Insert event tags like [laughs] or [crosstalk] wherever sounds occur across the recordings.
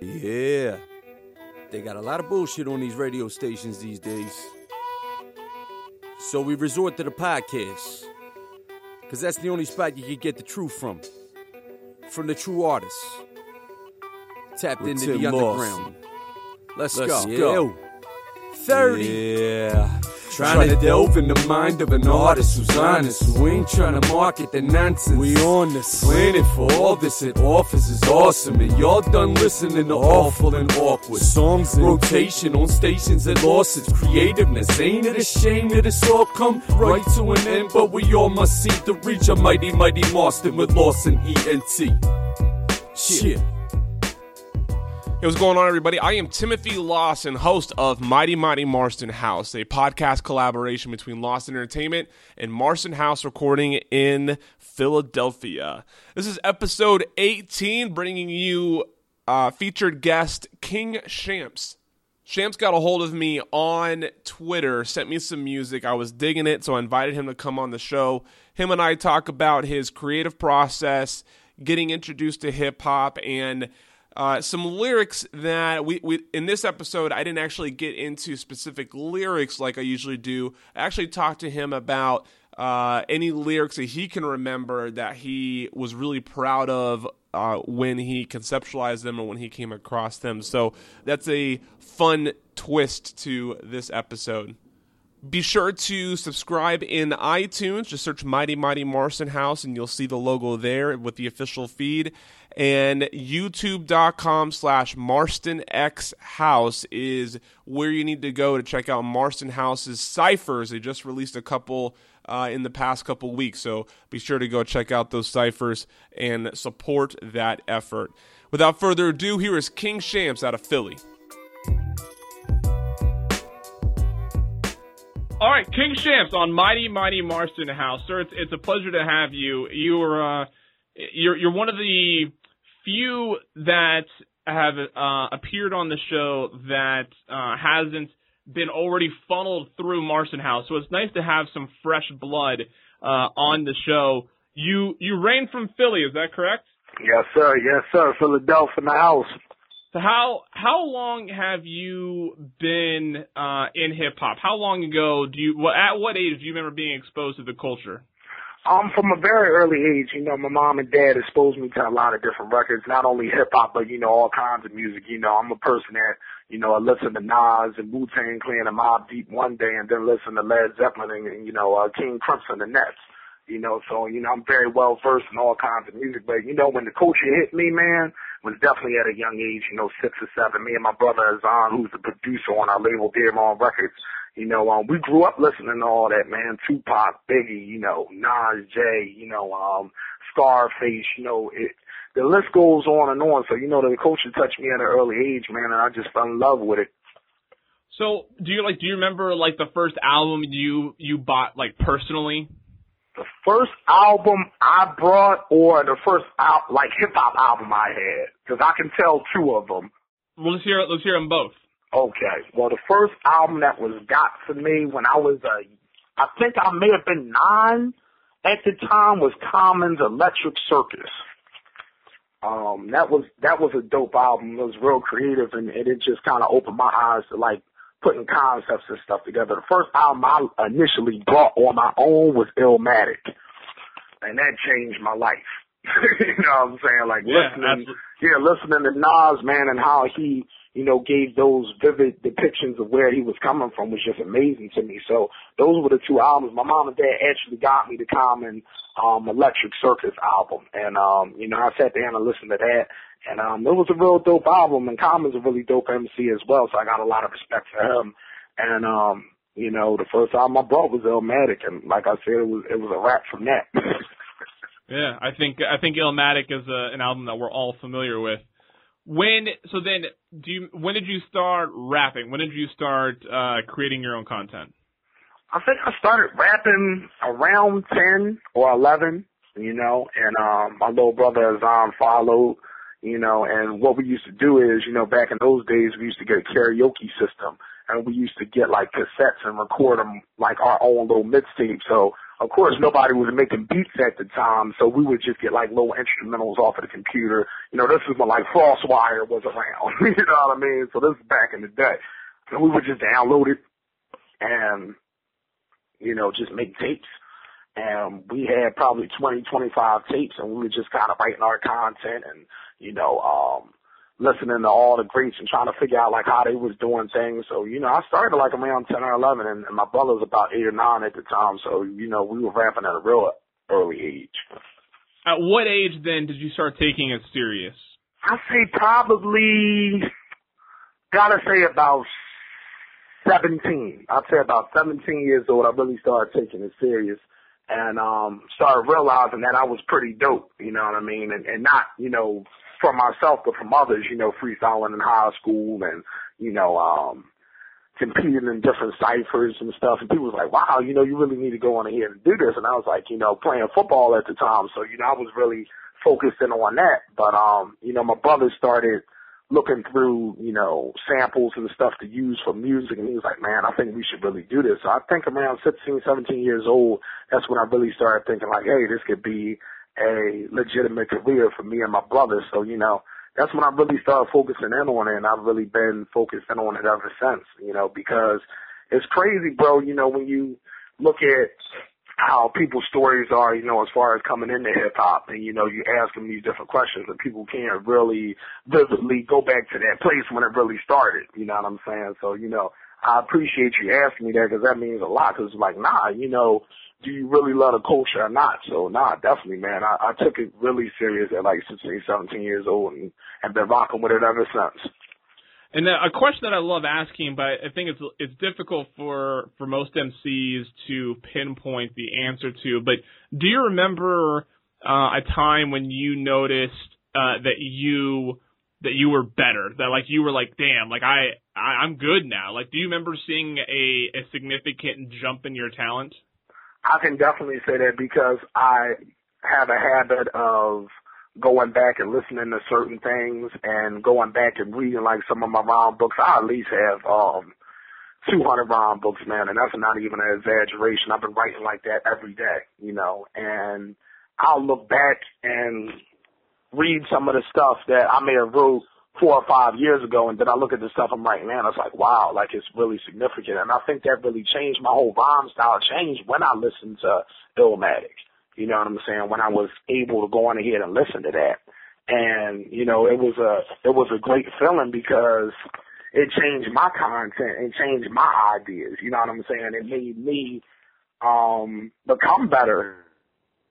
Yeah. They got a lot of bullshit on these radio stations these days. So we resort to the podcast. Because that's the only spot you can get the truth from. From the true artists. Tapped With into Tim the Lawson. underground. Let's, Let's go. go. 30. Yeah. Trying to delve in the mind of an artist who's honest, who ain't trying to market the nonsense. We on this. Planning for all this it offers is awesome, and y'all done listening to awful and awkward songs in rotation on stations that lost its creativeness. Ain't it a shame that it's all come right to an end? But we all must seek to reach a mighty, mighty Marston with Lawson ENT. Shit. Hey, what's going on, everybody? I am Timothy Lawson, host of Mighty Mighty Marston House, a podcast collaboration between Lawson Entertainment and Marston House Recording in Philadelphia. This is episode 18, bringing you uh, featured guest King Shamps. Shamps got a hold of me on Twitter, sent me some music. I was digging it, so I invited him to come on the show. Him and I talk about his creative process, getting introduced to hip hop, and uh, some lyrics that we, we in this episode I didn't actually get into specific lyrics like I usually do. I actually talked to him about uh, any lyrics that he can remember that he was really proud of uh, when he conceptualized them or when he came across them. So that's a fun twist to this episode. Be sure to subscribe in iTunes. Just search Mighty Mighty Marston House and you'll see the logo there with the official feed. And youtube.com slash Marston X House is where you need to go to check out Marston House's ciphers. They just released a couple uh, in the past couple weeks. So be sure to go check out those ciphers and support that effort. Without further ado, here is King Shams out of Philly. All right, King Shams on Mighty Mighty Marston House, sir. It's it's a pleasure to have you. You are uh, you're you're one of the few that have uh, appeared on the show that uh, hasn't been already funneled through Marston House. So it's nice to have some fresh blood uh, on the show. You you reign from Philly, is that correct? Yes, sir. Yes, sir. Philadelphia in the house. So how how long have you been uh, in hip hop? How long ago do you? Well, at what age do you remember being exposed to the culture? Um, from a very early age, you know, my mom and dad exposed me to a lot of different records, not only hip hop, but you know, all kinds of music. You know, I'm a person that, you know, I listen to Nas and Wu Tang Clan and Mobb Deep one day, and then listen to Led Zeppelin and, and you know, uh, King Crimson and Nets. You know, so you know, I'm very well versed in all kinds of music. But you know, when the culture hit me, man, was definitely at a young age. You know, six or seven. Me and my brother Azan, who's the producer on our label Dear Mom Records. You know, um, we grew up listening to all that, man. Tupac, Biggie, you know, Nas, J, you know, um, Scarface, you know, it, the list goes on and on. So, you know, the culture touched me at an early age, man, and I just fell in love with it. So do you like? Do you remember like the first album you you bought like personally? The first album I brought, or the first out like hip hop album I had, because I can tell two of them. Well, let's hear let's hear them both. Okay. Well, the first album that was got for me when I was uh, I think I may have been nine at the time was Common's Electric Circus. Um, that was that was a dope album. It was real creative and, and it just kind of opened my eyes to like putting concepts and stuff together. The first album I initially bought on my own was Illmatic, and that changed my life. [laughs] you know what I'm saying? Like Yeah, listening, absolutely. yeah, listening to Nas, man, and how he, you know, gave those vivid depictions of where he was coming from was just amazing to me. So those were the two albums. My mom and dad actually got me the Common um Electric Circus album, and um, you know, I sat down and listened to that. And um, it was a real dope album, and Common's a really dope MC as well, so I got a lot of respect for him. And um, you know, the first album I brought was Illmatic, and like I said, it was it was a rap from that. [laughs] Yeah, I think I think Illmatic is a, an album that we're all familiar with. When so then do you when did you start rapping? When did you start uh, creating your own content? I think I started rapping around ten or eleven, you know, and um my little brother Azam followed, you know, and what we used to do is, you know, back in those days we used to get a karaoke system and we used to get like cassettes and record them like our own little mixtape. So of course, nobody was making beats at the time, so we would just get like little instrumentals off of the computer. You know, this is when like FrostWire was around. [laughs] you know what I mean? So this is back in the day. And we would just download it and, you know, just make tapes. And we had probably 20, 25 tapes and we were just kind of writing our content and, you know, um, listening to all the greats and trying to figure out like how they was doing things. So, you know, I started like around 10 or 11 and, and my brother was about 8 or 9 at the time. So, you know, we were rapping at a real early age. At what age then did you start taking it serious? I say probably, gotta say about 17. I'd say about 17 years old, I really started taking it serious and um started realizing that I was pretty dope, you know what I mean? And, and not, you know, from myself, but from others, you know, freestyling in high school and, you know, um, competing in different ciphers and stuff. And people was like, wow, you know, you really need to go on here and do this. And I was like, you know, playing football at the time. So, you know, I was really focusing on that. But, um, you know, my brother started looking through, you know, samples and stuff to use for music. And he was like, man, I think we should really do this. So I think around 16, 17 years old, that's when I really started thinking like, hey, this could be a legitimate career for me and my brother. So, you know, that's when I really started focusing in on it and I've really been focusing on it ever since, you know, because it's crazy, bro, you know, when you look at how people's stories are, you know, as far as coming into hip hop and, you know, you ask them these different questions and people can't really vividly go back to that place when it really started, you know what I'm saying? So, you know, I appreciate you asking me that because that means a lot because like, nah, you know, do you really love the culture or not? So nah, definitely, man. I, I took it really serious at like 16, 17 years old and have been rocking with it ever since. And a question that I love asking, but I think it's it's difficult for for most MCs to pinpoint the answer to. But do you remember uh, a time when you noticed uh, that you that you were better? That like you were like, damn, like I, I I'm good now. Like, do you remember seeing a a significant jump in your talent? I can definitely say that because I have a habit of going back and listening to certain things and going back and reading like some of my rhyme books. I at least have um 200 rhyme books, man, and that's not even an exaggeration. I've been writing like that every day, you know, and I'll look back and read some of the stuff that I may have wrote four or five years ago, and then I look at the stuff I'm writing now, and it's like, wow, like it's really significant. And I think that really changed my whole rhyme style. Changed when I listened to Illmatic. You know what I'm saying? When I was able to go on ahead and listen to that, and you know, it was a it was a great feeling because it changed my content and changed my ideas. You know what I'm saying? It made me um become better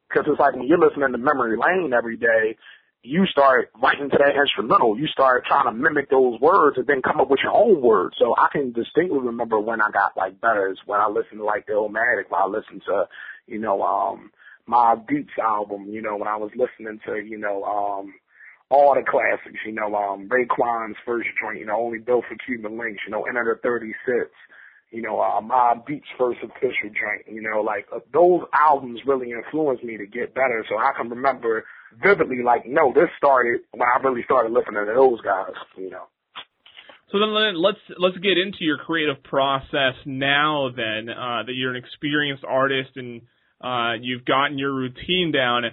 because it's like when you're listening to Memory Lane every day, you start writing to that instrumental. You start trying to mimic those words and then come up with your own words. So I can distinctly remember when I got like better is when I listened to like the Illmatic, when I listened to, you know, um, Mobb Deep's album, you know, when I was listening to, you know, um, all the classics, you know, um, Raekwon's first joint, you know, only built for Cuban links, you know, Enter the 36, you know, uh, Mobb Deep's first official joint, you know, like uh, those albums really influenced me to get better. So I can remember vividly, like, no, this started when I really started listening to those guys, you know. So then let's let's get into your creative process now. Then uh, that you're an experienced artist and uh, you've gotten your routine down.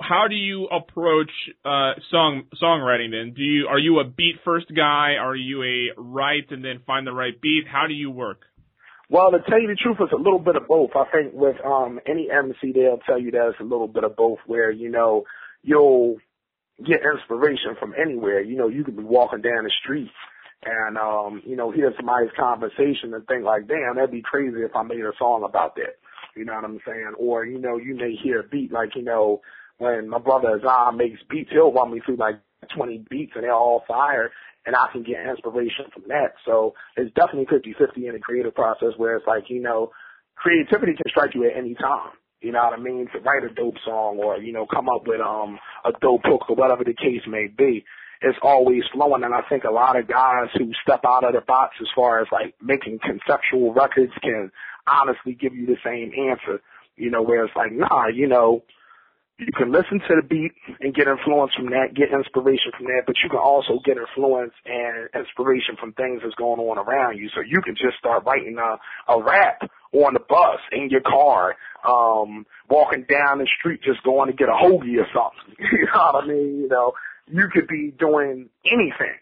How do you approach uh, song songwriting? Then, do you are you a beat first guy? Are you a write and then find the right beat? How do you work? Well, to tell you the truth, it's a little bit of both. I think with um, any MC, they'll tell you that it's a little bit of both. Where you know you'll get inspiration from anywhere. You know, you could be walking down the street and um, you know hear somebody's conversation and think like, damn, that'd be crazy if I made a song about that. You know what I'm saying? Or, you know, you may hear a beat like, you know, when my brother Azam makes beats, he'll run me through like 20 beats and they're all fire and I can get inspiration from that. So it's definitely 50-50 in the creative process where it's like, you know, creativity can strike you at any time. You know what I mean? To write a dope song or, you know, come up with um a dope hook or whatever the case may be. It's always flowing and I think a lot of guys who step out of the box as far as like making conceptual records can honestly give you the same answer. You know, where it's like, nah, you know, you can listen to the beat and get influence from that, get inspiration from that, but you can also get influence and inspiration from things that's going on around you. So you can just start writing a, a rap on the bus, in your car, um, walking down the street just going to get a hoagie or something. [laughs] you know what I mean? You know, you could be doing anything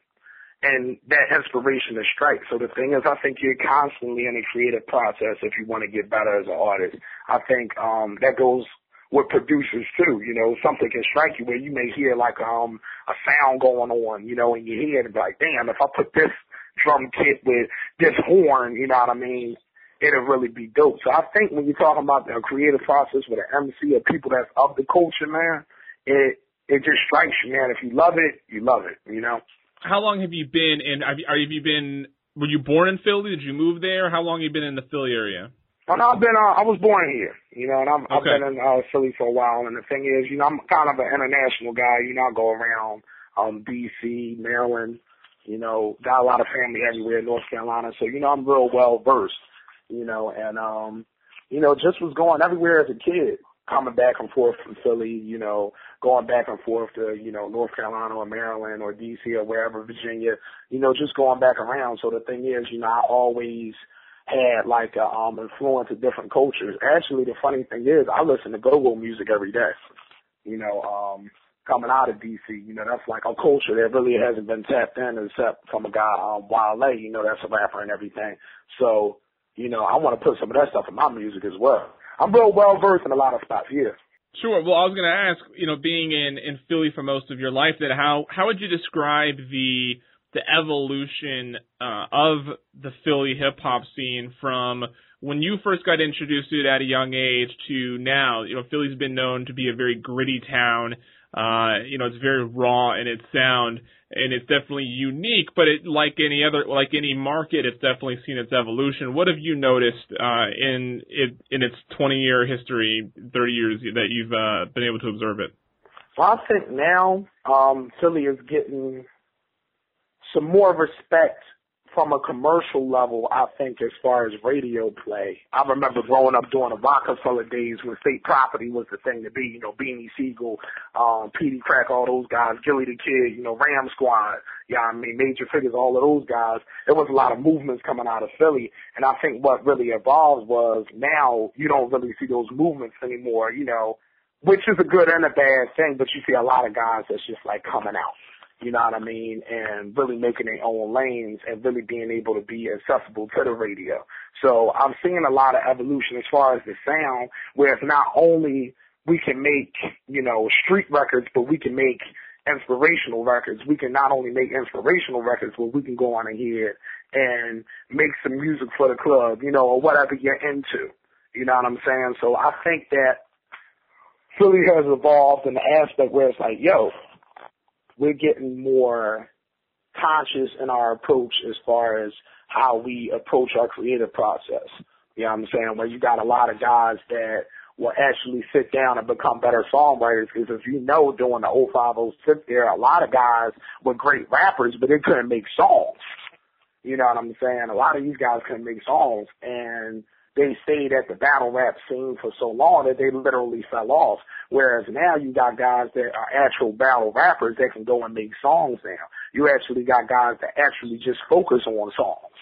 and that inspiration to strike. So the thing is, I think you're constantly in a creative process if you want to get better as an artist. I think um that goes with producers too. You know, something can strike you where you may hear like um a sound going on, you know, in your head and be like, damn, if I put this drum kit with this horn, you know what I mean, it'll really be dope. So I think when you're talking about the creative process with an MC or people that's of the culture, man, it it just strikes you, man. If you love it, you love it, you know. How long have you been in? Have you, are you been? Were you born in Philly? Did you move there? How long have you been in the Philly area? Well, I've been. Uh, I was born here, you know, and I'm, Okay. I've been in uh, Philly for a while. And the thing is, you know, I'm kind of an international guy. You know, I go around um D.C., Maryland. You know, got a lot of family everywhere, in North Carolina. So you know, I'm real well versed. You know, and um, you know, just was going everywhere as a kid, coming back and forth from Philly. You know, going back and forth to you know North Carolina or Maryland or D.C. or wherever, Virginia. You know, just going back around. So the thing is, you know, I always had like a um influence of different cultures. Actually the funny thing is I listen to go go music every day. You know, um coming out of DC, you know, that's like a culture that really hasn't been tapped in except from a guy, um Wale, you know, that's a rapper and everything. So, you know, I want to put some of that stuff in my music as well. I'm real well versed in a lot of stuff, yeah. Sure. Well, I was going to ask, you know, being in in Philly for most of your life, that how how would you describe the the evolution uh, of the Philly hip hop scene from when you first got introduced to it at a young age to now? You know, Philly's been known to be a very gritty town. Uh, you know, it's very raw in its sound, and it's definitely unique. But it, like any other, like any market, it's definitely seen its evolution. What have you noticed uh, in it in its 20 year history, 30 years that you've uh, been able to observe it? Well, I think now um, Philly is getting some more respect from a commercial level, I think, as far as radio play. I remember growing up during the Rockefeller days when state property was the thing to be, you know, Beanie Sigel, um, Peedi Crakk, all those guys, Gilly the Kid, you know, Ram Squad, yeah, I mean, Major Figures, all of those guys. There was a lot of movements coming out of Philly, and I think what really evolved was now you don't really see those movements anymore, you know, which is a good and a bad thing, but you see a lot of guys that's just like coming out you know what I mean, and really making their own lanes and really being able to be accessible to the radio. So I'm seeing a lot of evolution as far as the sound, where it's not only we can make, you know, street records, but we can make inspirational records. We can not only make inspirational records, but we can go on here and make some music for the club, you know, or whatever you're into. You know what I'm saying? So I think that Philly has evolved in the aspect where it's like, yo, we're getting more conscious in our approach as far as how we approach our creative process. You know what I'm saying? Where you got a lot of guys that will actually sit down and become better songwriters because if you know during the 050 there, a lot of guys were great rappers, but they couldn't make songs. You know what I'm saying? A lot of these guys couldn't make songs and they stayed at the battle rap scene for so long that they literally fell off. Whereas now you got guys that are actual battle rappers that can go and make songs now. You actually got guys that actually just focus on songs.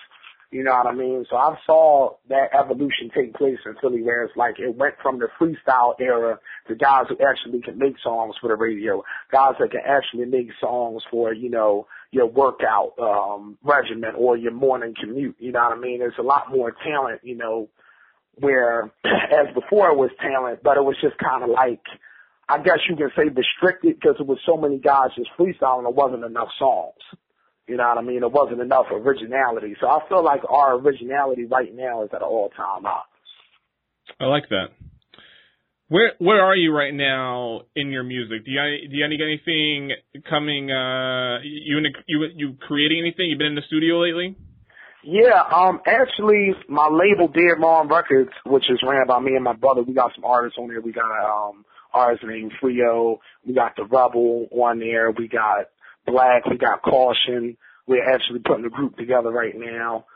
You know what I mean? So I saw that evolution take place in Philly where it's like it went from the freestyle era to guys who actually can make songs for the radio, guys that can actually make songs for, you know, your workout um regimen or your morning commute. You know what I mean? There's a lot more talent, you know, where [clears throat] as before it was talent, but it was just kind of like, I guess you can say restricted because it was so many guys just freestyling, there wasn't enough songs. You know what I mean? There wasn't enough originality. So I feel like our originality right now is at an all time high. I like that. Where where are you right now in your music? Do you do you any anything coming? Uh, you you you creating anything? You been in the studio lately? Yeah, um, actually, my label, Dead Mom Records, which is ran by me and my brother, we got some artists on there. We got um artist named Frio. We got the Rebel on there. We got Black. We got Caution. We're actually putting a group together right now.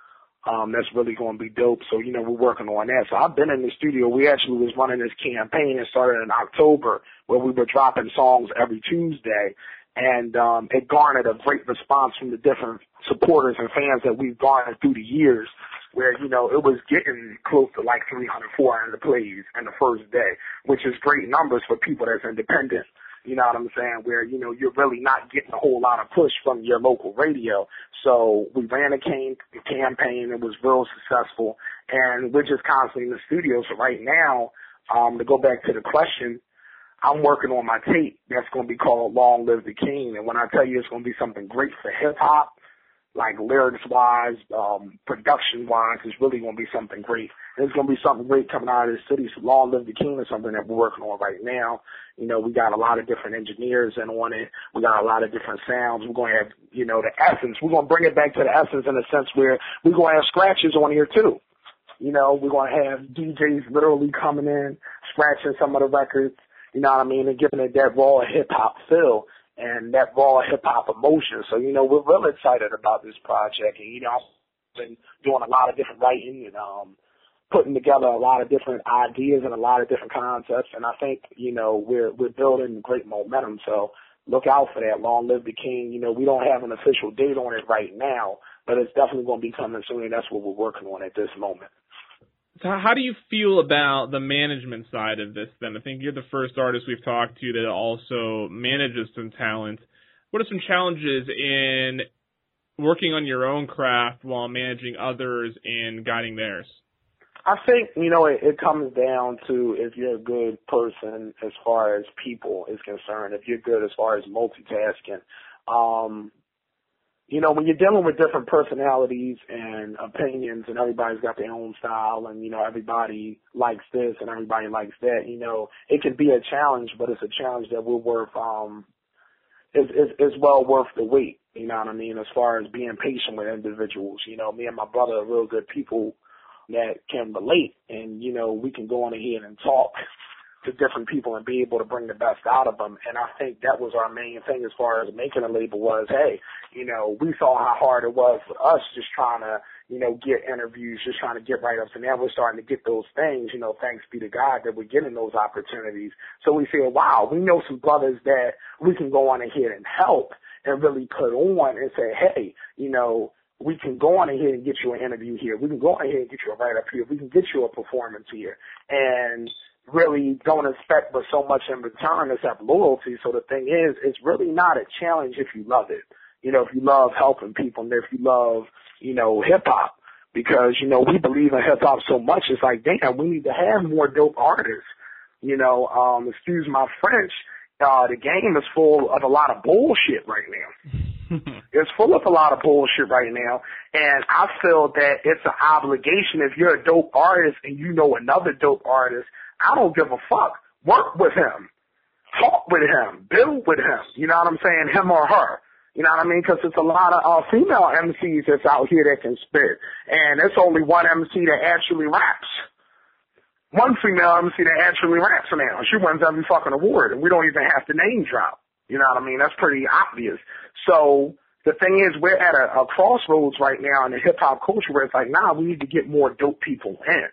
Um, that's really going to be dope. So, you know, we're working on that. So I've been in the studio. We actually was running this campaign and started in October where we were dropping songs every Tuesday. And, um, it garnered a great response from the different supporters and fans that we've garnered through the years. where, you know, it was getting close to like 300, 400 plays in the first day, which is great numbers for people that's independent. You know what I'm saying? Where, you know, you're really not getting a whole lot of push from your local radio. So we ran a cam- campaign. It was real successful. And we're just constantly in the studio. So right now, um, to go back to the question, I'm working on my tape that's going to be called Long Live the King. And when I tell you it's going to be something great for hip hop, like lyrics wise, um, production wise, it's really going to be something great. There's going to be something great coming out of the city. So Long Live the King is something that we're working on right now. You know, we got a lot of different engineers in on it. We got a lot of different sounds. We're going to have, you know, the essence. We're going to bring it back to the essence in a sense where we're going to have scratches on here too. You know, we're going to have DJs literally coming in, scratching some of the records you know what I mean, and giving it that raw hip hop feel and that raw hip hop emotion. So, you know, we're really excited about this project and, you know, I've been doing a lot of different writing and, um, putting together a lot of different ideas and a lot of different concepts. And I think, you know, we're, we're building great momentum. So look out for that. Long live the king. You know, we don't have an official date on it right now, but it's definitely going to be coming soon. And that's what we're working on at this moment. So how do you feel about the management side of this then? I think you're the first artist we've talked to that also manages some talent. What are some challenges in working on your own craft while managing others and guiding theirs? I think, you know, it, it comes down to if you're a good person as far as people is concerned, if you're good as far as multitasking. Um, you know, when you're dealing with different personalities and opinions and everybody's got their own style and, you know, everybody likes this and everybody likes that, you know, it can be a challenge, but it's a challenge that we're worth, um, is, is, is well worth the wait. You know what I mean? As far as being patient with individuals, you know, me and my brother are real good people that can relate and, you know, we can go on ahead and talk [laughs] to different people and be able to bring the best out of them. And I think that was our main thing as far as making a label was, hey, you know, we saw how hard it was for us just trying to, you know, get interviews, just trying to get up. So now we're starting to get those things, you know, thanks be to God that we're getting those opportunities. So we feel, wow, we know some brothers that we can go on ahead and help and really put on and say, hey, you know, we can go on ahead and get you an interview here. We can go on ahead and get you a write up here. We can get you a performance here. And really don't expect but so much in return except loyalty. So the thing is, it's really not a challenge if you love it. You know, if you love helping people and if you love, you know, hip hop. Because, you know, we believe in hip hop so much, it's like, damn, we need to have more dope artists. You know, um, excuse my French, uh, the game is full of a lot of bullshit right now. [laughs] it's full of a lot of bullshit right now. And I feel that it's an obligation if you're a dope artist and you know another dope artist I don't give a fuck. Work with him. Talk with him. Build with him. You know what I'm saying? Him or her. You know what I mean? Because it's a lot of uh, female MCs that's out here that can spit. And it's only one MC that actually raps. One female MC that actually raps now. She wins every fucking award. And we don't even have to name drop. You know what I mean? That's pretty obvious. So the thing is, we're at a, a crossroads right now in the hip hop culture where it's like, nah, we need to get more dope people in.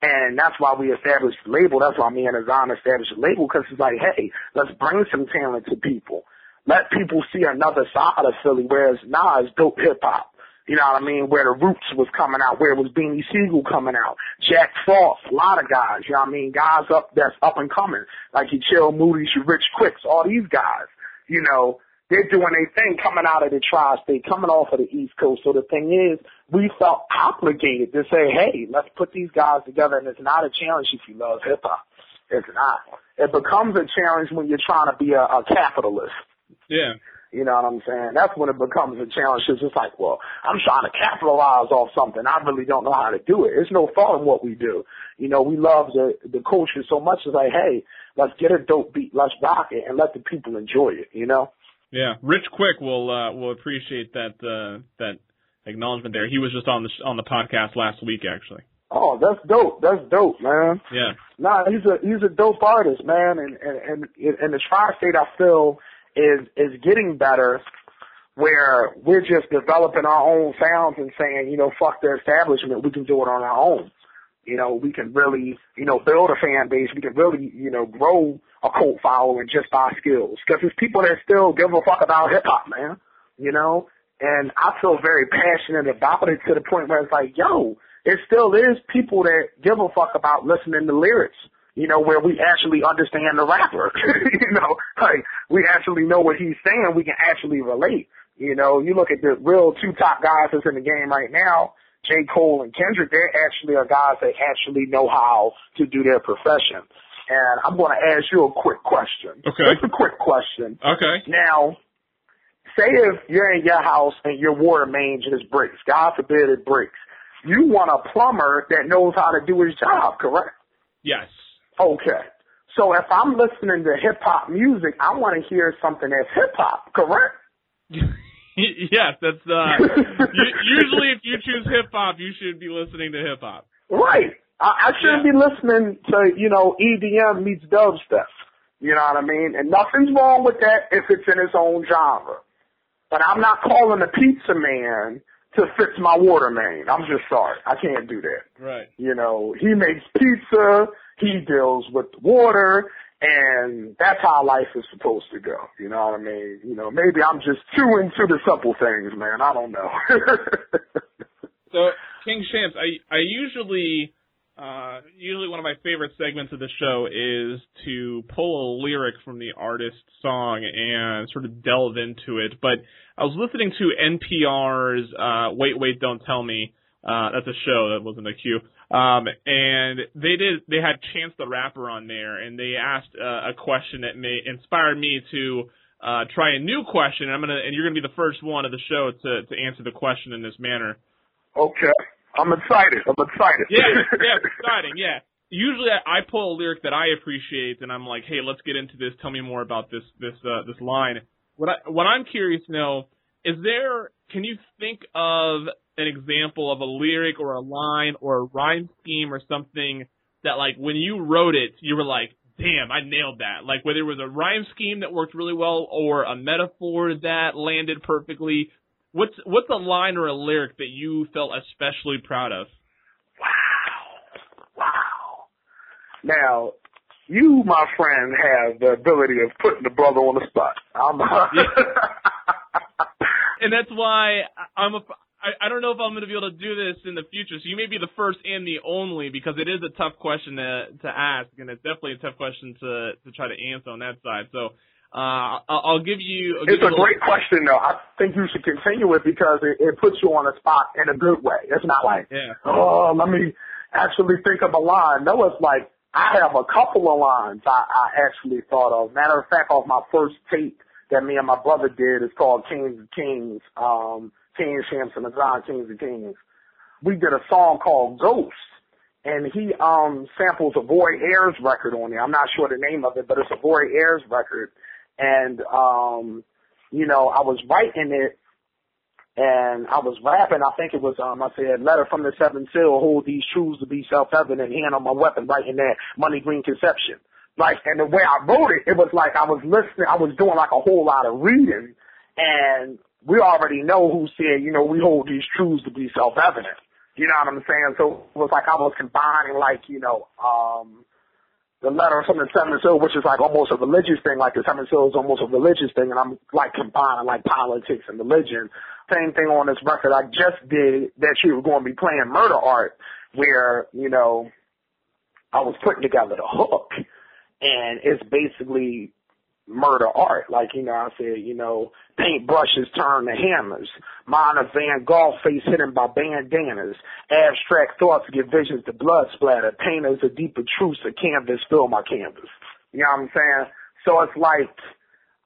And that's why we established the label. That's why me and Azan established the label because it's like, hey, let's bring some talent to people. Let people see another side of Philly, whereas it's dope hip hop. You know what I mean? Where the Roots was coming out, where it was Beanie Sigel coming out, Jack Frost, a lot of guys. You know what I mean? Guys up that's up and coming, like you Chill Moody, you Rich Quicks, all these guys. You know, they're doing a thing coming out of the tri-state, coming off of the East Coast. So the thing is, we felt obligated to say, hey, let's put these guys together. And it's not a challenge if you love hip hop. It's not. It becomes a challenge when you're trying to be a, a capitalist. Yeah. You know what I'm saying? That's when it becomes a challenge. It's just like, well, I'm trying to capitalize off something. I really don't know how to do it. It's no fault in what we do. You know, we love the the culture so much. It's like, hey, let's get a dope beat, let's rock it, and let the people enjoy it. You know? Yeah, Rich Quick will uh, will appreciate that uh, that acknowledgement there. He was just on the on the podcast last week, actually. Oh, that's dope. That's dope, man. Yeah. Nah, he's a he's a dope artist, man, and and and, and the tri-state I feel is is getting better, where we're just developing our own sounds and saying, you know, fuck the establishment, we can do it on our own. You know, we can really, you know, build a fan base. We can really, you know, grow a cult following just by skills. Because there's people that still give a fuck about hip hop, man. You know, and I feel very passionate about it to the point where it's like, yo, it still is people that give a fuck about listening to lyrics. You know, where we actually understand the rapper. [laughs] you know, like we actually know what he's saying. We can actually relate. You know, you look at the real two top guys that's in the game right now, J. Cole and Kendrick, they actually are guys that actually know how to do their profession. And I'm going to ask you a quick question. Okay. Just a quick question. Okay. Now, say if you're in your house and your water main just breaks, God forbid it breaks, you want a plumber that knows how to do his job, correct? Yes. Okay. So if I'm listening to hip hop music, I want to hear something that's hip hop, correct? [laughs] [laughs] yes, that's uh. usually, if you choose hip hop, you should be listening to hip hop. Right. I, I shouldn't Yeah. be listening to you know EDM meets dubstep. You know what I mean? And nothing's wrong with that if it's in its own genre. But I'm not calling the pizza man to fix my water main. I'm just sorry. I can't do that. Right. You know, he makes pizza, he deals with water, and that's how life is supposed to go. You know what I mean? You know, maybe I'm just too into the simple things, man. I don't know. [laughs] So, King Shams, I I usually uh usually one of my favorite segments of the show is to pull a lyric from the artist's song and sort of delve into it. But I was listening to NPR's uh Wait Wait Don't Tell Me. Uh that's a show that wasn't a cue. Um and they did they had Chance the Rapper on there and they asked uh, a question that may inspired me to uh try a new question. And I'm gonna and you're gonna be the first one of the show to to answer the question in this manner. okay. I'm excited. I'm excited. Yeah, [laughs] yeah, exciting. Yeah. Usually, I, I pull a lyric that I appreciate, and I'm like, "Hey, let's get into this. Tell me more about this this uh, this line." What I what I'm curious to know is there. Can you think of an example of a lyric or a line or a rhyme scheme or something that, like, when you wrote it, you were like, "Damn, I nailed that!" Like, whether it was a rhyme scheme that worked really well or a metaphor that landed perfectly. What's what's a line or a lyric that you felt especially proud of? Wow. Wow. Now, you, my friend, have the ability of putting the brother on the spot. I'm [laughs] and that's why I'm a. I, I don't know if I'm going to be able to do this in the future. So you may be the first and the only because it is a tough question to to ask, and it's definitely a tough question to to try to answer on that side. So uh, I'll, I'll give you. I'll give It's you a little- great question, though. I think you should continue it because it, it puts you on the spot in a good way. It's not like, Yeah. oh, let me actually think of a line. No, it's like I have a couple of lines I, I actually thought of. Matter of fact, off my first tape that me and my brother did is called Kings of Kings, um, King and Azan Kings of Kings. We did a song called Ghost. And he um samples a Roy Ayers record on there. I'm not sure the name of it, but it's a Roy Ayers record. And um, you know, I was writing it and I was rapping. I think it was um I said letter from the seventh seal, hold these truths to be self evident, hand on my weapon, writing that money green conception. Like and the way I wrote it, it was like I was listening I was doing like a whole lot of reading and we already know who said, you know, we hold these truths to be self evident. You know what I'm saying? So it was like I was combining like, you know, um the letter from the seventh seal, which is like almost a religious thing, like the seventh seal is almost a religious thing, and I'm like combining like politics and religion. Same thing on this record I just did that you were going to be playing murder art, where, you know, I was putting together the hook, and it's basically murder art. Like, you know, I said, you know, paintbrushes turn to hammers. Mine of Van Gogh face hidden by bandanas. Abstract thoughts give visions to blood splatter. Painters a deeper truths. A canvas fill my canvas. You know what I'm saying? So it's like,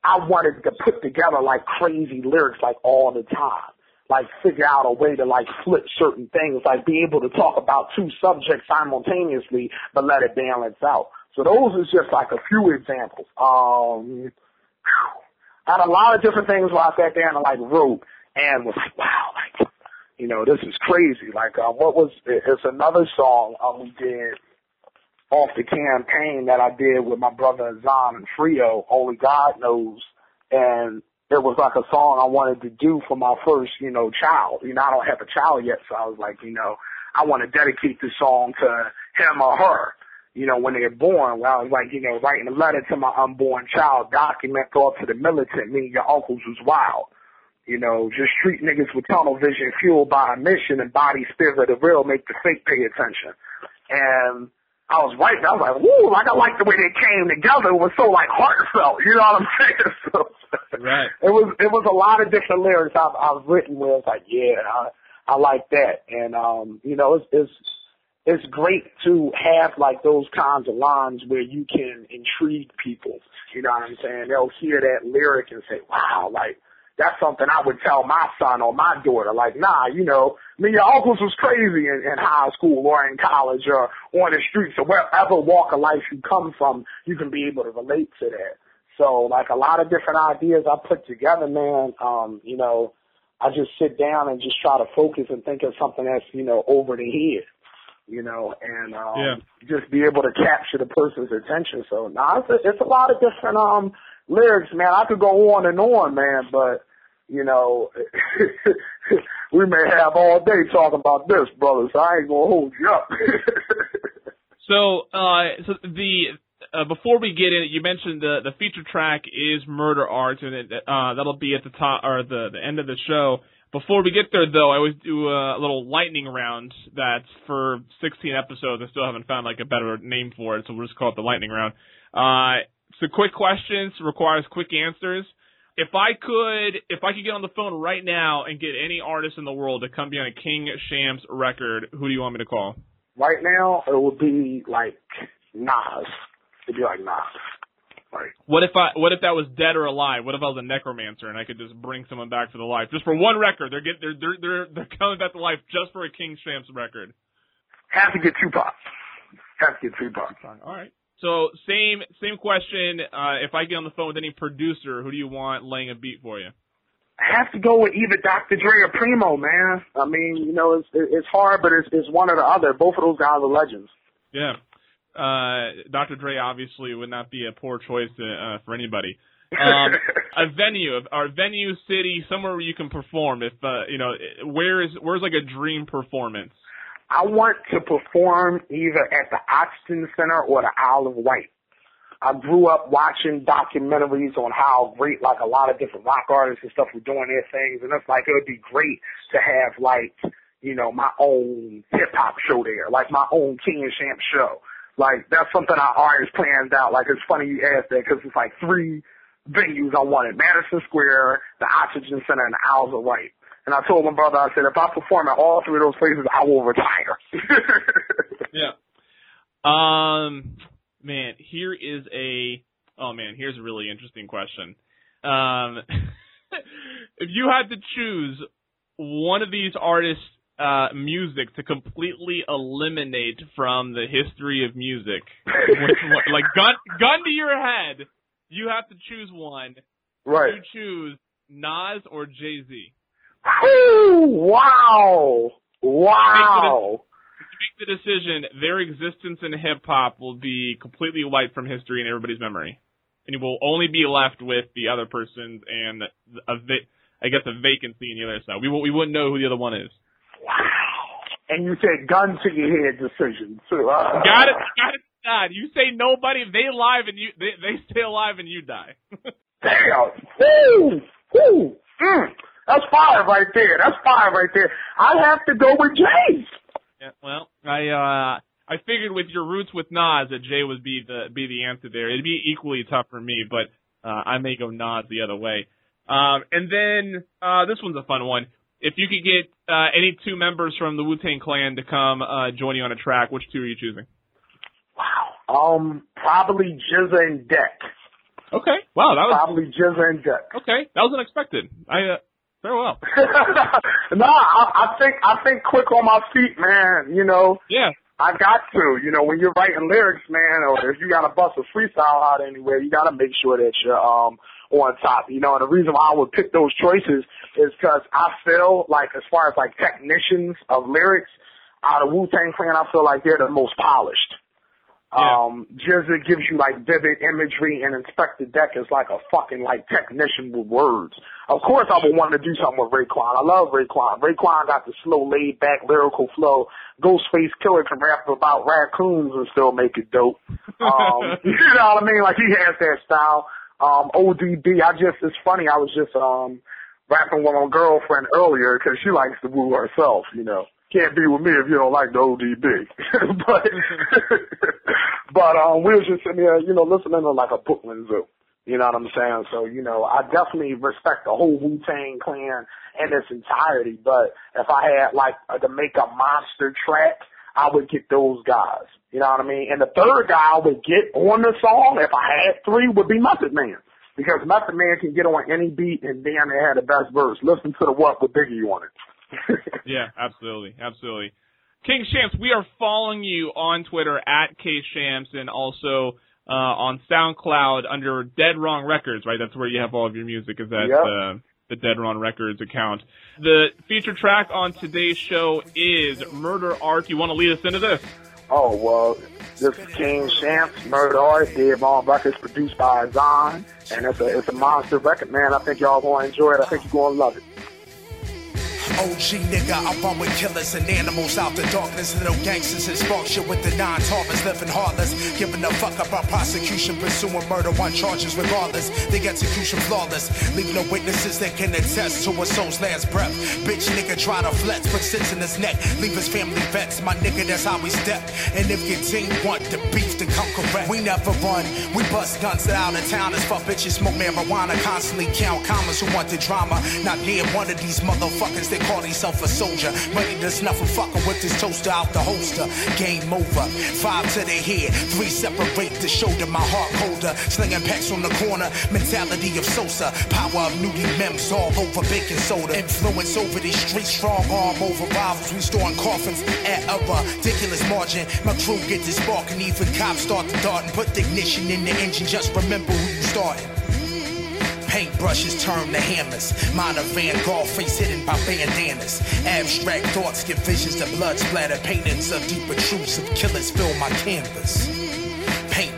I wanted to put together like crazy lyrics like all the time. Like figure out a way to like flip certain things, like be able to talk about two subjects simultaneously, but let it balance out. So those is just like a few examples. Um, had a lot of different things where I sat down and like wrote and was like, wow, like, you know, this is crazy. Like, um, what was, it's another song um, we did off the campaign that I did with my brother Azan and Frio, Only God Knows. And it was like a song I wanted to do for my first, you know, child. You know, I don't have a child yet, so I was like, you know, I want to dedicate this song to him or her. You know, when they're born, well, I was like, you know, writing a letter to my unborn child, document thoughts to the militant, meaning your uncles was wild. You know, just street niggas with tunnel vision fueled by a mission and body spirit of the real make the fake pay attention. And I was right. I was like, woo, like I like the way they came together. It was so like heartfelt. [laughs] You know what I'm saying? [laughs] So, right. It was it was a lot of different lyrics I've I've written where it's like, yeah, I I like that. And um, you know, it's it's it's great to have like those kinds of lines where you can intrigue people. You know what I'm saying? They'll hear that lyric and say, wow, like that's something I would tell my son or my daughter. Like, nah, you know, I mean, your uncles was crazy in, in high school or in college or on the streets or wherever walk of life you come from, you can be able to relate to that. So, like, a lot of different ideas I put together, man, um, you know, I just sit down and just try to focus and think of something that's, you know, over the head you know, and um, yeah. just be able to capture the person's attention. So now nah, it's a, it's a lot of different um lyrics, man. I could go on and on, man, but you know, [laughs] we may have all day talking about this, brother. So I ain't gonna hold you up. [laughs] so, uh, so the uh, before we get in, you mentioned the the feature track is Murder Art, and it, uh, that'll be at the top or the the end of the show. Before we get there, though, I always do a little lightning round that's for 16 episodes. I still haven't found like a better name for it, so we'll just call it the lightning round. Uh, so quick questions requires quick answers. If I could, if I could get on the phone right now and get any artist in the world to come be on a King Shams record, who do you want me to call? Right now, it would be like Nas. It'd be like Nas. Right. What if I what if that was dead or alive? What if I was a necromancer and I could just bring someone back to the life just for one record? They're get they're they're they're, they're coming back to life just for a King Shams record. Have to get Tupac. Have to get Tupac. All right. So same same question. Uh, if I get on the phone with any producer, who do you want laying a beat for you? I have to go with either Dr. Dre or Primo, man. I mean, you know, it's it's hard, but it's it's one or the other. Both of those guys are legends. Yeah uh, Dr. Dre obviously would not be a poor choice to, uh, for anybody. [laughs] Um, a venue, or venue, city, somewhere where you can perform. If uh, you know, where is where's like a dream performance? I want to perform either at the Oxygen Center or the Isle of Wight. I grew up watching documentaries on how great like a lot of different rock artists and stuff were doing their things, and it's like it would be great to have like you know my own hip hop show there, like my own King and Champ show. Like that's something I always planned out. Like it's funny you asked that because it's like three venues I wanted: Madison Square, the Oxygen Center, and the of Wight. And I told my brother, I said, if I perform at all three of those places, I will retire. [laughs] yeah. Um, man, here is a. Oh man, here's a really interesting question. Um, [laughs] if you had to choose one of these artists uh, music to completely eliminate from the history of music. [laughs] Like gun gun to your head, you have to choose one. Right. You choose Nas or Jay Z. Wow! Wow! To make the decision, their existence in hip hop will be completely wiped from history and everybody's memory, and you will only be left with the other person's and a, I guess a vacancy in the other side. We we wouldn't know who the other one is. Wow. And you said gun to your head decision too. Uh, got it, got it, God. You say nobody, they live and you, they, they stay alive and you die. [laughs] Damn. Woo! Woo! Mm. That's fire right there. That's fire right there. I have to go with Jay. Yeah, well, I, uh, I figured with your roots with Nas that Jay would be the, be the answer there. It'd be equally tough for me, but, uh, I may go Nas the other way. Um, and then, uh, this one's a fun one if you could get uh, any two members from the Wu Tang Clan to come uh, join you on a track, which two are you choosing? Wow. Um, probably GZA and Deck. Okay. Wow, that was probably GZA and Deck. Okay, that was unexpected. I uh, very well. [laughs] no, I, I think I think quick on my feet, man. You know. Yeah. I got to. You know, when you're writing lyrics, man, or if you got to bust a freestyle out anywhere, you got to make sure that you're um on top. You know, and the reason why I would pick those choices is because I feel like, as far as like technicians of lyrics, out of Wu Tang Clan, I feel like they're the most polished. Yeah. Um, GZA gives you like vivid imagery, and Inspectah Deck is like a fucking like technician with words. Of course, I would want to do something with Raekwon. I love Raekwon. Raekwon got the slow, laid back, lyrical flow. Ghostface Killah can rap about raccoons and still make it dope. [laughs] Um, you know what I mean? Like he has that style. Um, ODB, I just, it's funny, I was just, um, rapping with my girlfriend earlier because she likes to woo herself, you know. Can't be with me if you don't like the ODB. [laughs] but, [laughs] but, um, we was just sitting there, you know, listening to like a Brooklyn Zoo. You know what I'm saying? So, you know, I definitely respect the whole Wu-Tang clan in its entirety, but if I had like uh, to make a monster track, I would get those guys. You know what I mean? And the third guy I would get on the song, if I had three, would be Method Man. Because Method Man can get on any beat and damn near had the best verse. Listen to the what with Biggie on it. [laughs] yeah, absolutely. Absolutely. King Shamps, we are following you on Twitter at K Shamps and also uh, on SoundCloud under Dead Wrong Records, right? That's where you have all of your music. Is that Yep. uh, the Dead Wrong Records account? The feature track on today's show is Murder Art. You want to lead us into this? Oh, well, this is King Shamps, Murder Art, Dead Ball Records, produced by Zion. And it's a, it's a monster record, man. I think y'all going to enjoy it. I think you're going to love it. OG nigga, I run with killers and animals out the darkness. No gangsters and spark shit with the nine targets, living heartless. Giving a fuck about prosecution, pursuing murder on charges regardless. The execution flawless. Leave no witnesses that can attest to a soul's last breath. Bitch nigga try to flex, put sits in his neck. Leave his family vexed. My nigga, that's how we step. And if your team want the beef, then come correct. We never run. We bust guns out of town as fuck bitches smoke marijuana. Constantly count commas who want the drama. Not near one of these motherfuckers that call themselves a soldier. Ready to snuff a fucker with this toaster out the holster. Game over. Five to the head. Three separate the shoulder. My heart colder. Slinging packs on the corner. Mentality of Sosa. Power of nudie mems all over baking soda. Influence over these streets. Strong arm over rivals. We storing coffins at a ridiculous margin. My crew get this spark and even cops start to dart and put the ignition in the engine. Just remember who you started. Paintbrushes turn to hammers. Mine a Van Gogh face hidden by bandanas. Abstract thoughts give visions of blood splatter. Paintings of deeper truths of killers fill my canvas.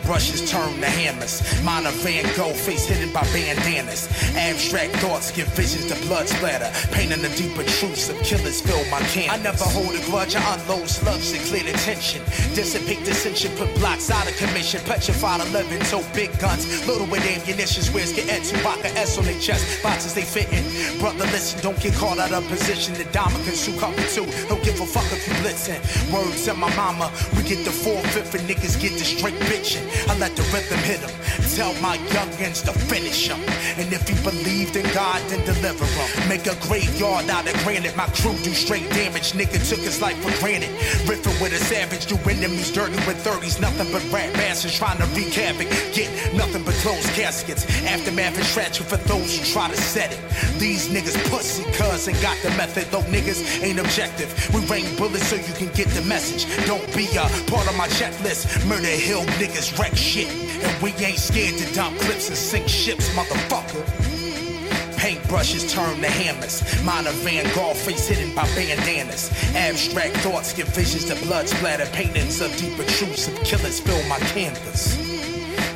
Paintbrushes turn to hammers. Mine a Van Gogh face hidden by bandanas. Abstract thoughts give visions to blood splatter. Painting the deeper truths of killers fill my canvas. I never hold a grudge. I unload slugs and clear the tension. Dissipate dissension, put blocks out of commission. Petrified 11, so big guns. Little with ammunition. Where's get at Chewbacca S on their chest. Boxes they fit in. Brother, listen, don't get caught out of position. The diamond can sue cover too. Don't give a fuck if you blitzing. Words of my mama. We get the four fifth and niggas get the straight bitching. I let the rhythm hit him. Tell my youngins to finish him. And if he believed in God, then deliver him. Make a graveyard out of granite. My crew do straight damage. Nigga took his life for granted. Riffing with a savage. Do enemies dirty with 30s. Nothing but rat bastards trying to wreak havoc. Get nothing but closed caskets. Aftermath is tragic for those who try to set it. These niggas pussy cuz got the method. Though niggas ain't objective. We rain bullets so you can get the message. Don't be a part of my checklist. Murder Hill niggas wreck shit. And we ain't scared to dump clips and sink ships, motherfucker. Paintbrushes turn to hammers. Mine a Van Gogh face hidden by bandanas. Abstract thoughts give visions to blood splatter. Paintings of deeper truths of killers fill my canvas.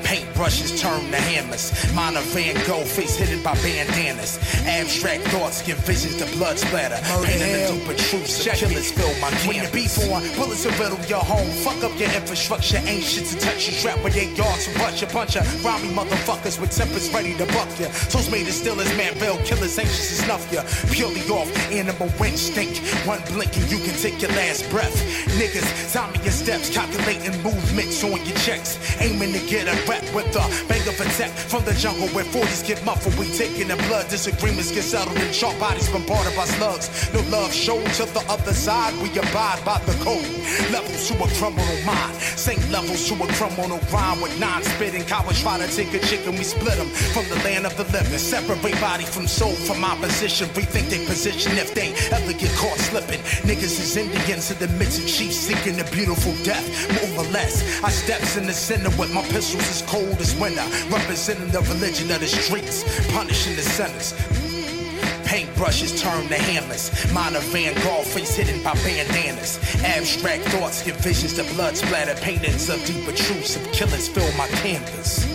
Paintbrushes turn to hammers. Mine a Van Gogh face hidden by bandanas. Abstract thoughts give visions to blood splatter. Painting the truths of killers fill my canvas. When the beef on, bullets will riddle your home. Fuck up your infrastructure. Ain't shit to touch you. Trap with eight yards to rush your puncher. Rhymey motherfuckers with tempers ready to buck ya. Souls made as still as Manville. Killers anxious to snuff ya. Purely off animal instinct. One blink and you can take your last breath. Niggas, timing your steps, calculating movements on your checks. Aiming to get a rep with a bang of attack from the jungle where 40s get muffled. We taking the blood. Disagreements get settled in sharp bodies bombarded by slugs. No love shown to the other side. We abide by the code. Levels to a criminal mind. Same levels to a criminal rhyme with non spitting. Cowards try to take a chicken. We split them from the land of the living. Separate body from soul from opposition. Rethink their position if they ever get caught slipping. Niggas is Indians in the midst of chiefs seeking a beautiful death. More or less. I steps in the center with my pistols as cold as winter. Representing the religion of the streets. Punishing the sinners. Paintbrushes turn to hammers. Mine a Van Gogh face hidden by bandanas. Abstract thoughts give visions to blood splatter. Paintings of deeper truths of killers fill my canvas.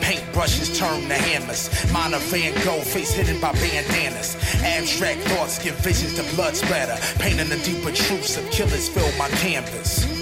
Paintbrushes turn to hammers. Mine a Van Gogh face hidden by bandanas. Abstract thoughts give visions to blood splatter. Painting the deeper truths of killers fill my canvas.